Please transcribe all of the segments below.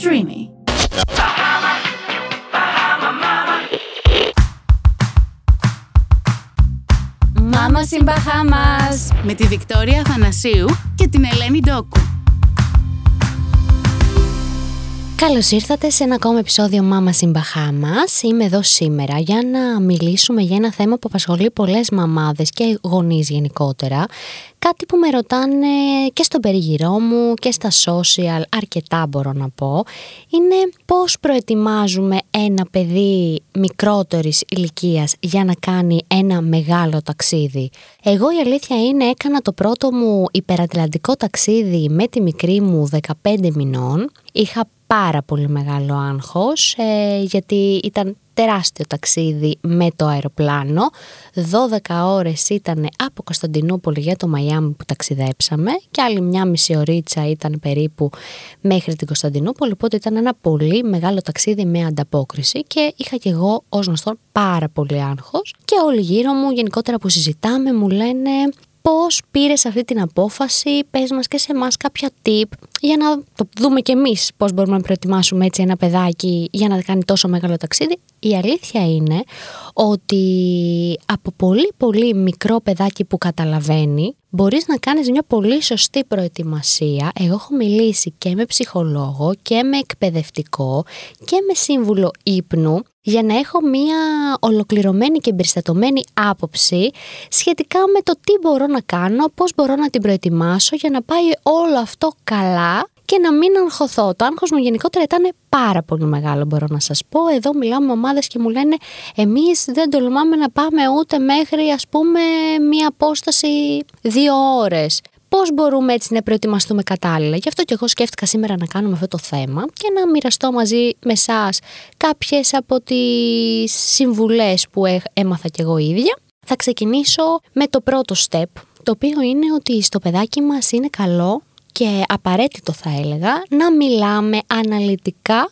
Streamy. Μάμα in Bahamas με τη Βικτόρια Θανασίου και την Ελένη Ντόκου. Καλώς ήρθατε σε ένα ακόμα επεισόδιο Μάμα Συμπαχάμα. Είμαι εδώ σήμερα για να μιλήσουμε για ένα θέμα που απασχολεί πολλές μαμάδες και γονείς γενικότερα. Κάτι που με ρωτάνε και στο περιγυρό μου και στα social, αρκετά μπορώ να πω, είναι πώς προετοιμάζουμε ένα παιδί μικρότερης ηλικίας για να κάνει ένα μεγάλο ταξίδι. Εγώ η αλήθεια είναι έκανα το πρώτο μου υπερατλαντικό ταξίδι με τη μικρή μου 15 μηνών. Είχα πάρα πολύ μεγάλο άγχος ε, γιατί ήταν τεράστιο ταξίδι με το αεροπλάνο. 12 ώρες ήταν από Κωνσταντινούπολη για το Μαϊάμι που ταξιδέψαμε και άλλη μια μισή ωρίτσα ήταν περίπου μέχρι την Κωνσταντινούπολη οπότε ήταν ένα πολύ μεγάλο ταξίδι με ανταπόκριση και είχα και εγώ ως γνωστό πάρα πολύ άγχος και όλοι γύρω μου γενικότερα που συζητάμε μου λένε πώς πήρες αυτή την απόφαση, πες μας και σε εμάς κάποια tip για να το δούμε κι εμείς πώς μπορούμε να προετοιμάσουμε έτσι ένα παιδάκι για να κάνει τόσο μεγάλο ταξίδι. Η αλήθεια είναι ότι από πολύ πολύ μικρό παιδάκι που καταλαβαίνει μπορείς να κάνεις μια πολύ σωστή προετοιμασία. Εγώ έχω μιλήσει και με ψυχολόγο και με εκπαιδευτικό και με σύμβουλο ύπνου για να έχω μία ολοκληρωμένη και εμπεριστατωμένη άποψη σχετικά με το τι μπορώ να κάνω, πώς μπορώ να την προετοιμάσω για να πάει όλο αυτό καλά και να μην αγχωθώ. Το άγχος μου γενικότερα ήταν πάρα πολύ μεγάλο μπορώ να σας πω. Εδώ μιλάω με ομάδες και μου λένε εμείς δεν τολμάμε να πάμε ούτε μέχρι ας πούμε μία απόσταση δύο ώρες. Πώς μπορούμε έτσι να προετοιμαστούμε κατάλληλα. Γι' αυτό και εγώ σκέφτηκα σήμερα να κάνουμε αυτό το θέμα και να μοιραστώ μαζί με εσάς κάποιες από τις συμβουλές που έμαθα κι εγώ ίδια. Θα ξεκινήσω με το πρώτο step, το οποίο είναι ότι στο παιδάκι μας είναι καλό και απαραίτητο θα έλεγα να μιλάμε αναλυτικά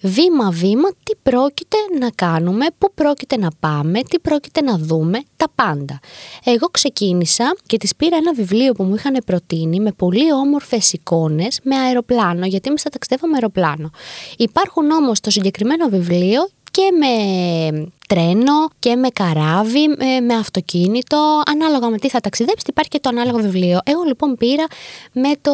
βήμα-βήμα τι πρόκειται να κάνουμε, πού πρόκειται να πάμε, τι πρόκειται να δούμε, τα πάντα. Εγώ ξεκίνησα και της πήρα ένα βιβλίο που μου είχαν προτείνει με πολύ όμορφες εικόνες με αεροπλάνο, γιατί εμείς θα ταξιδεύαμε αεροπλάνο. Υπάρχουν όμως το συγκεκριμένο βιβλίο και με τρένο και με καράβι, με αυτοκίνητο, ανάλογα με τι θα ταξιδέψετε υπάρχει και το ανάλογο βιβλίο. Εγώ λοιπόν πήρα με το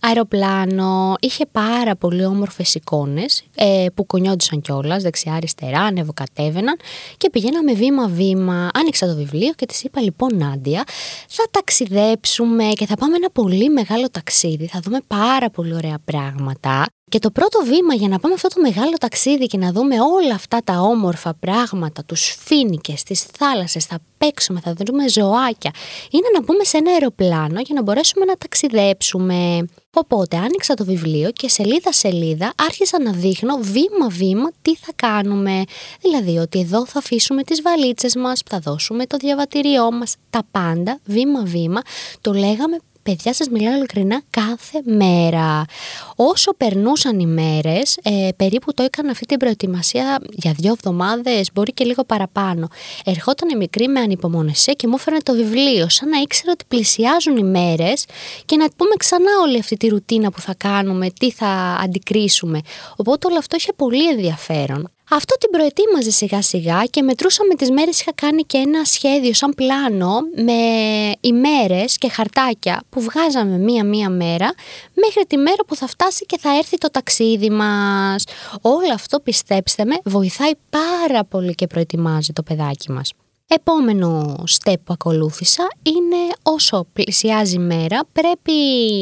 αεροπλάνο, είχε πάρα πολύ όμορφες εικόνες ε, που κονιόντουσαν κιόλας, δεξιά-αριστερά, ανεβοκατέβαιναν και πηγαίναμε βήμα-βήμα, άνοιξα το βιβλίο και της είπα λοιπόν Νάντια, θα ταξιδέψουμε και θα πάμε ένα πολύ μεγάλο ταξίδι, θα δούμε πάρα πολύ ωραία πράγματα και το πρώτο βήμα για να πάμε αυτό το μεγάλο ταξίδι και να δούμε όλα αυτά τα όμορφα πράγματα, τους φίνικες, τις θάλασσες, θα παίξουμε, θα δούμε ζωάκια, είναι να μπούμε σε ένα αεροπλάνο για να μπορέσουμε να ταξιδέψουμε. Οπότε άνοιξα το βιβλίο και σελίδα σελίδα άρχισα να δείχνω βήμα βήμα τι θα κάνουμε. Δηλαδή ότι εδώ θα αφήσουμε τις βαλίτσες μας, θα δώσουμε το διαβατήριό μας, τα πάντα βήμα βήμα. Το λέγαμε παιδιά σας μιλάω ειλικρινά κάθε μέρα. Όσο περνούσαν οι μέρες, ε, περίπου το έκανα αυτή την προετοιμασία για δύο εβδομάδες, μπορεί και λίγο παραπάνω. Ερχόταν η μικρή με ανυπομονησία και μου έφερε το βιβλίο, σαν να ήξερα ότι πλησιάζουν οι μέρες και να πούμε ξανά όλη αυτή τη ρουτίνα που θα κάνουμε, τι θα αντικρίσουμε. Οπότε όλο αυτό είχε πολύ ενδιαφέρον. Αυτό την προετοίμαζε σιγά σιγά και μετρούσαμε τις μέρες είχα κάνει και ένα σχέδιο σαν πλάνο με ημέρες και χαρτάκια που βγάζαμε μία-μία μέρα μέχρι τη μέρα που θα φτάσει και θα έρθει το ταξίδι μας. Όλο αυτό πιστέψτε με βοηθάει πάρα πολύ και προετοιμάζει το παιδάκι μας. Επόμενο step που ακολούθησα είναι όσο πλησιάζει η μέρα πρέπει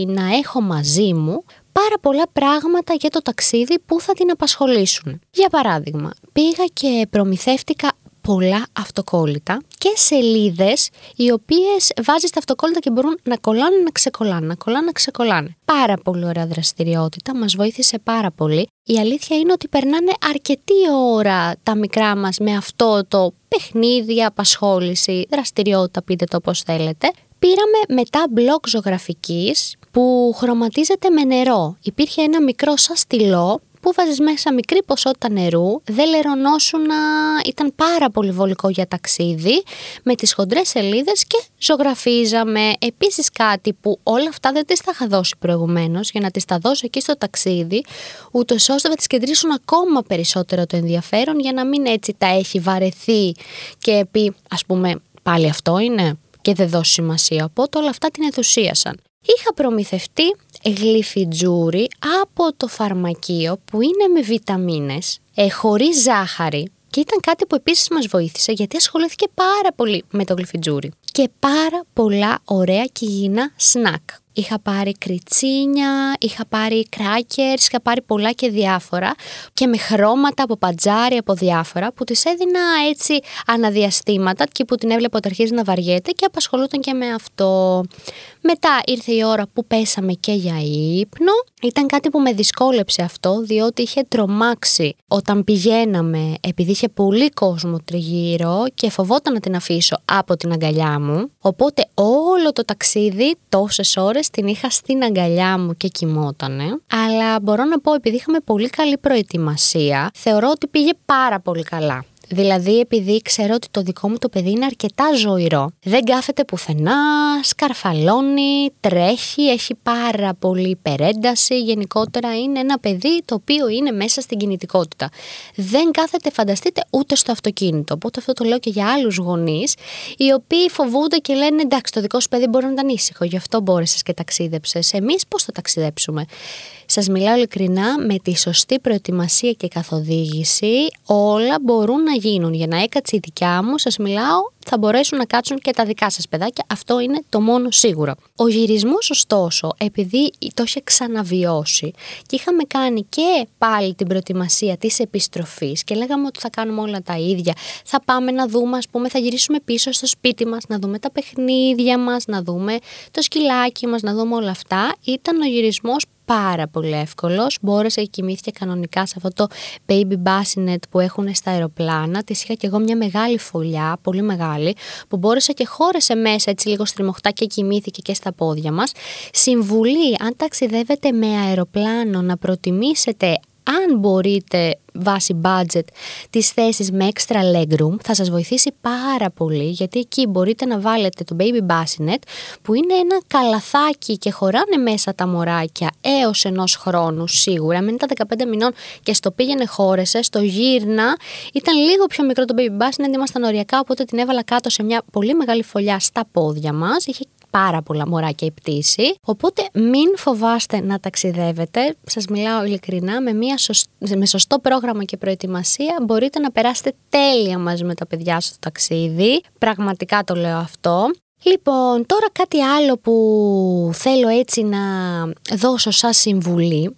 να έχω μαζί μου πάρα πολλά πράγματα για το ταξίδι που θα την απασχολήσουν. Για παράδειγμα, πήγα και προμηθεύτηκα πολλά αυτοκόλλητα και σελίδες οι οποίες βάζεις τα αυτοκόλλητα και μπορούν να κολλάνε, να ξεκολλάνε, να κολλάνε, να ξεκολλάνε. Πάρα πολύ ωραία δραστηριότητα, μας βοήθησε πάρα πολύ. Η αλήθεια είναι ότι περνάνε αρκετή ώρα τα μικρά μας με αυτό το παιχνίδι, απασχόληση, δραστηριότητα, πείτε το όπως θέλετε. Πήραμε μετά μπλοκ ζωγραφικής που χρωματίζεται με νερό. Υπήρχε ένα μικρό σαν στυλό που βάζεις μέσα μικρή ποσότητα νερού, δεν λερωνόσουν να ήταν πάρα πολύ βολικό για ταξίδι, με τις χοντρές σελίδες και ζωγραφίζαμε. Επίσης κάτι που όλα αυτά δεν τις τα είχα δώσει προηγουμένως, για να τις τα δώσω εκεί στο ταξίδι, ούτως ώστε να τις κεντρήσουν ακόμα περισσότερο το ενδιαφέρον, για να μην έτσι τα έχει βαρεθεί και πει, ας πούμε, πάλι αυτό είναι και δεν δώσει σημασία. Οπότε όλα αυτά την ενθουσίασαν. Είχα προμηθευτεί γλυφιτζούρι από το φαρμακείο που είναι με βιταμίνες, ε, χωρίς ζάχαρη και ήταν κάτι που επίσης μας βοήθησε γιατί ασχολήθηκε πάρα πολύ με το γλυφιτζούρι και πάρα πολλά ωραία και υγιεινά σνακ. Είχα πάρει κριτσίνια, είχα πάρει κράκερς, είχα πάρει πολλά και διάφορα και με χρώματα από πατζάρι, από διάφορα που τις έδινα έτσι αναδιαστήματα και που την έβλεπα ότι αρχίζει να βαριέται και απασχολούταν και με αυτό. Μετά ήρθε η ώρα που πέσαμε και για ύπνο. Ήταν κάτι που με δυσκόλεψε αυτό, διότι είχε τρομάξει όταν πηγαίναμε, επειδή είχε πολύ κόσμο τριγύρω και φοβόταν να την αφήσω από την αγκαλιά μου. Οπότε όλο το ταξίδι, τόσες ώρες, την είχα στην αγκαλιά μου και κοιμότανε. Αλλά μπορώ να πω, επειδή είχαμε πολύ καλή προετοιμασία, θεωρώ ότι πήγε πάρα πολύ καλά. Δηλαδή, επειδή ξέρω ότι το δικό μου το παιδί είναι αρκετά ζωηρό, δεν κάθεται πουθενά, σκαρφαλώνει, τρέχει, έχει πάρα πολύ υπερένταση. Γενικότερα είναι ένα παιδί το οποίο είναι μέσα στην κινητικότητα. Δεν κάθεται, φανταστείτε, ούτε στο αυτοκίνητο. Οπότε αυτό το λέω και για άλλους γονείς, οι οποίοι φοβούνται και λένε εντάξει, το δικό σου παιδί μπορεί να ήταν ήσυχο, γι' αυτό μπόρεσες και ταξίδεψες. Εμείς πώς θα ταξιδέψουμε; Σας μιλάω ειλικρινά, με τη σωστή προετοιμασία και καθοδήγηση όλα μπορούν να γίνουν. Για να έκατσει η δικιά μου, σας μιλάω θα μπορέσουν να κάτσουν και τα δικά σας παιδάκια. Αυτό είναι το μόνο σίγουρο. Ο γυρισμός ωστόσο, επειδή το είχε ξαναβιώσει και είχαμε κάνει και πάλι την προετοιμασία της επιστροφής και λέγαμε ότι θα κάνουμε όλα τα ίδια, θα πάμε να δούμε, ας πούμε, θα γυρίσουμε πίσω στο σπίτι μας, να δούμε τα παιχνίδια μας, να δούμε το σκυλάκι μας, να δούμε όλα αυτά, ήταν ο γυρισμός πάρα πολύ εύκολος. Μπόρεσα και κοιμήθηκε κανονικά σε αυτό το baby bassinet που έχουν στα αεροπλάνα. Τη είχα και εγώ μια μεγάλη φωλιά, πολύ μεγάλη, που μπόρεσα και χώρεσε μέσα έτσι λίγο στριμωχτά και κοιμήθηκε και στα πόδια μας. Συμβουλή, αν ταξιδεύετε με αεροπλάνο, να προτιμήσετε αν μπορείτε βάσει budget τις θέσεις με extra legroom θα σας βοηθήσει πάρα πολύ γιατί εκεί μπορείτε να βάλετε το baby bassinet που είναι ένα καλαθάκι και χωράνε μέσα τα μωράκια έως ενός χρόνου σίγουρα. Μην ήταν 15 μηνών και στο πήγαινε χώρεσε, στο γύρνα. Ήταν λίγο πιο μικρό το baby bassinet ήμασταν οριακά οπότε την έβαλα κάτω σε μια πολύ μεγάλη φωλιά στα πόδια μας. Είχε πάρα πολλά μωράκια η πτήση. Οπότε μην φοβάστε να ταξιδεύετε. Σας μιλάω ειλικρινά, με, μια με σωστό πρόγραμμα και προετοιμασία μπορείτε να περάσετε τέλεια μαζί με τα παιδιά στο ταξίδι. Πραγματικά το λέω αυτό. Λοιπόν, τώρα κάτι άλλο που θέλω έτσι να δώσω σαν συμβουλή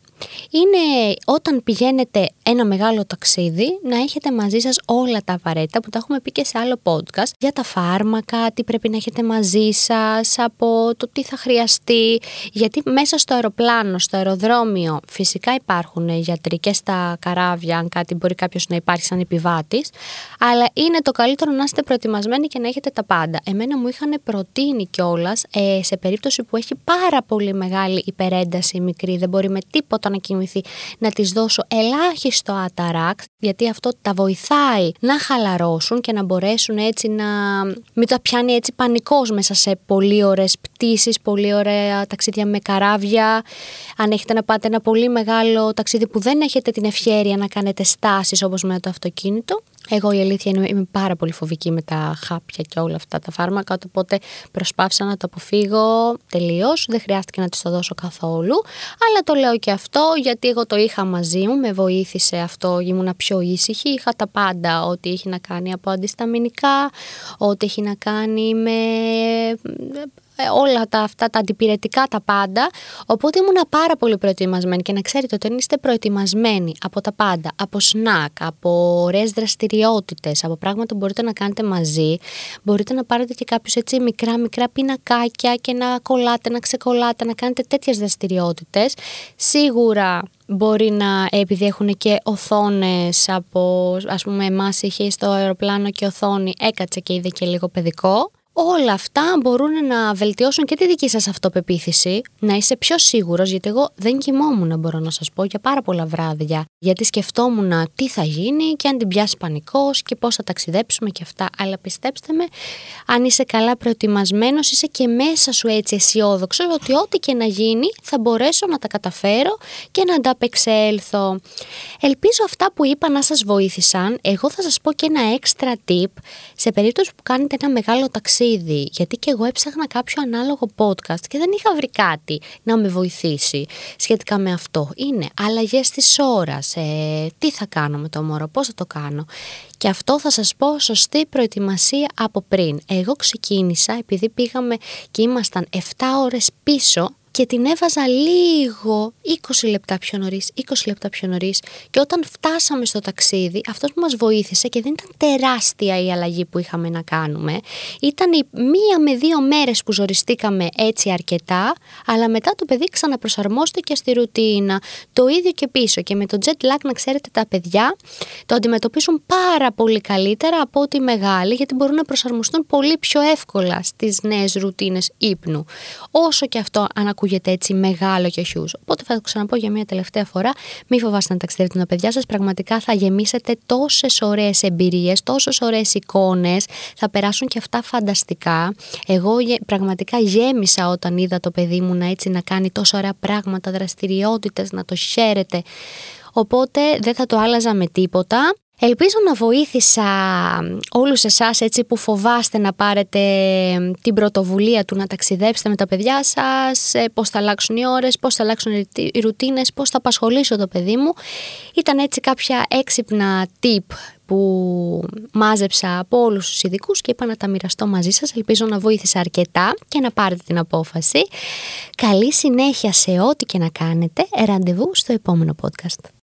είναι όταν πηγαίνετε ένα μεγάλο ταξίδι να έχετε μαζί σας όλα τα απαραίτητα που τα έχουμε πει και σε άλλο podcast για τα φάρμακα, τι πρέπει να έχετε μαζί σας, από το τι θα χρειαστεί γιατί μέσα στο αεροπλάνο, στο αεροδρόμιο φυσικά υπάρχουν γιατροί και στα καράβια αν κάτι μπορεί κάποιος να υπάρχει σαν επιβάτης αλλά είναι το καλύτερο να είστε προετοιμασμένοι και να έχετε τα πάντα. Εμένα μου είχαν προτείνει κιόλας ε, σε περίπτωση που έχει πάρα πολύ μεγάλη υπερένταση μικρή, δεν μπορεί με τίποτα να κοιμηθεί, να της δώσω ελάχιστο αταράκ, γιατί αυτό τα βοηθάει να χαλαρώσουν και να μπορέσουν έτσι να μην τα πιάνει έτσι πανικός μέσα σε πολύ ωραίες πτήσεις, πολύ ωραία ταξίδια με καράβια. Αν έχετε να πάτε ένα πολύ μεγάλο ταξίδι που δεν έχετε την ευχαίρεια να κάνετε στάσεις όπως με το αυτοκίνητο, εγώ η αλήθεια είναι είμαι πάρα πολύ φοβική με τα χάπια και όλα αυτά τα φάρμακα, οπότε προσπάθησα να το αποφύγω τελείως. Δεν χρειάστηκε να τη το δώσω καθόλου. Αλλά το λέω και αυτό γιατί εγώ το είχα μαζί μου, με βοήθησε αυτό, ήμουνα πιο ήσυχη. Είχα τα πάντα, ό,τι έχει να κάνει από αντισταμινικά, ό,τι έχει να κάνει με ε, όλα τα, αυτά τα αντιπηρετικά τα πάντα. Οπότε ήμουν πάρα πολύ προετοιμασμένη και να ξέρετε ότι αν είστε προετοιμασμένοι από τα πάντα, από σνακ, από ωραίες δραστηριότητες, από πράγματα που μπορείτε να κάνετε μαζί, μπορείτε να πάρετε και κάποιους έτσι μικρά μικρά πινακάκια και να κολλάτε, να ξεκολλάτε, να κάνετε τέτοιες δραστηριότητες. Σίγουρα μπορεί να, επειδή έχουν και οθόνες από, ας πούμε, εμάς είχε στο αεροπλάνο και οθόνη, έκατσε και είδε και λίγο παιδικό. Όλα αυτά μπορούν να βελτιώσουν και τη δική σας αυτοπεποίθηση, να είσαι πιο σίγουρος, γιατί εγώ δεν κοιμόμουν μπορώ να σας πω για πάρα πολλά βράδια, γιατί σκεφτόμουν τι θα γίνει και αν την πιάσει πανικός και πώς θα ταξιδέψουμε και αυτά, αλλά πιστέψτε με, αν είσαι καλά προετοιμασμένος, είσαι και μέσα σου έτσι αισιόδοξος ότι ό,τι και να γίνει θα μπορέσω να τα καταφέρω και να ανταπεξέλθω. Ελπίζω αυτά που είπα να σας βοήθησαν. Εγώ θα σας πω και ένα extra tip σε περίπτωση που κάνετε ένα μεγάλο ταξίδι, γιατί και εγώ έψαχνα κάποιο ανάλογο podcast και δεν είχα βρει κάτι να με βοηθήσει σχετικά με αυτό. Είναι αλλαγές της ώρας, ε, τι θα κάνω με το μωρό, πώς θα το κάνω. Και αυτό θα σας πω σωστή προετοιμασία από πριν. Εγώ ξεκίνησα επειδή πήγαμε και ήμασταν 7 ώρες πίσω και την έβαζα λίγο 20 λεπτά πιο νωρίς, 20 λεπτά πιο νωρίς. Και όταν φτάσαμε στο ταξίδι, αυτός που μας βοήθησε και δεν ήταν τεράστια η αλλαγή που είχαμε να κάνουμε, ήταν η μία με δύο μέρες που ζοριστήκαμε έτσι αρκετά, αλλά μετά το παιδί ξαναπροσαρμόστηκε στη ρουτίνα. Το ίδιο και πίσω. Και με το jet lag, να ξέρετε, τα παιδιά το αντιμετωπίζουν πάρα πολύ καλύτερα από ότι οι μεγάλοι, γιατί μπορούν να προσαρμοστούν πολύ πιο εύκολα στις νέες ρουτίνες ύπνου. Όσο και αυτό αν ακούγεται έτσι μεγάλο και χιούς. Οπότε θα το ξαναπώ για μια τελευταία φορά. Μην φοβάστε να ταξιδεύετε με τα παιδιά σας. Πραγματικά θα γεμίσετε τόσες ωραίες εμπειρίες, τόσες ωραίες εικόνες. Θα περάσουν και αυτά φανταστικά. Εγώ πραγματικά γέμισα όταν είδα το παιδί μου να έτσι να κάνει τόσο ωραία πράγματα, δραστηριότητες, να το χαίρεται. Οπότε δεν θα το άλλαζα με τίποτα. Ελπίζω να βοήθησα όλους εσάς έτσι που φοβάστε να πάρετε την πρωτοβουλία του να ταξιδέψετε με τα παιδιά σας, ε, πώς θα αλλάξουν οι ώρες, πώς θα αλλάξουν οι ρουτίνες, πώς θα απασχολήσω το παιδί μου. Ήταν έτσι κάποια έξυπνα tip που μάζεψα από όλους τους ειδικούς και είπα να τα μοιραστώ μαζί σας. Ελπίζω να βοήθησα αρκετά και να πάρετε την απόφαση. Καλή συνέχεια σε ό,τι και να κάνετε. Ραντεβού στο επόμενο podcast.